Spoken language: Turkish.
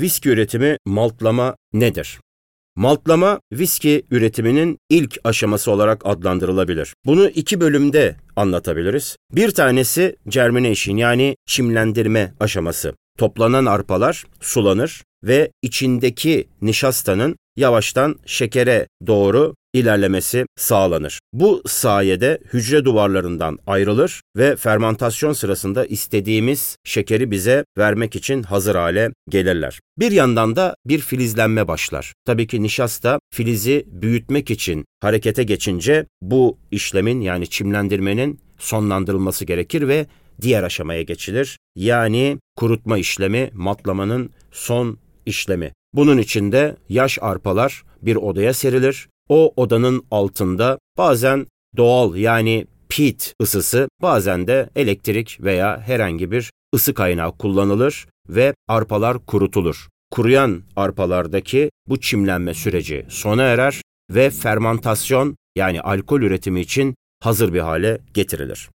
Viski üretimi, maltlama nedir? Maltlama, viski üretiminin ilk aşaması olarak adlandırılabilir. Bunu iki bölümde anlatabiliriz. Bir tanesi germination yani çimlendirme aşaması. Toplanan arpalar sulanır ve içindeki nişastanın yavaştan şekere doğru ilerlemesi sağlanır. Bu sayede hücre duvarlarından ayrılır ve fermentasyon sırasında istediğimiz şekeri bize vermek için hazır hale gelirler. Bir yandan da bir filizlenme başlar. Tabii ki nişasta filizi büyütmek için harekete geçince bu işlemin yani çimlendirmenin sonlandırılması gerekir ve diğer aşamaya geçilir. Yani kurutma işlemi, matlamanın son işlemi. Bunun içinde yaş arpalar bir odaya serilir. O odanın altında bazen doğal yani pit ısısı bazen de elektrik veya herhangi bir ısı kaynağı kullanılır ve arpalar kurutulur. Kuruyan arpalardaki bu çimlenme süreci sona erer ve fermantasyon yani alkol üretimi için hazır bir hale getirilir.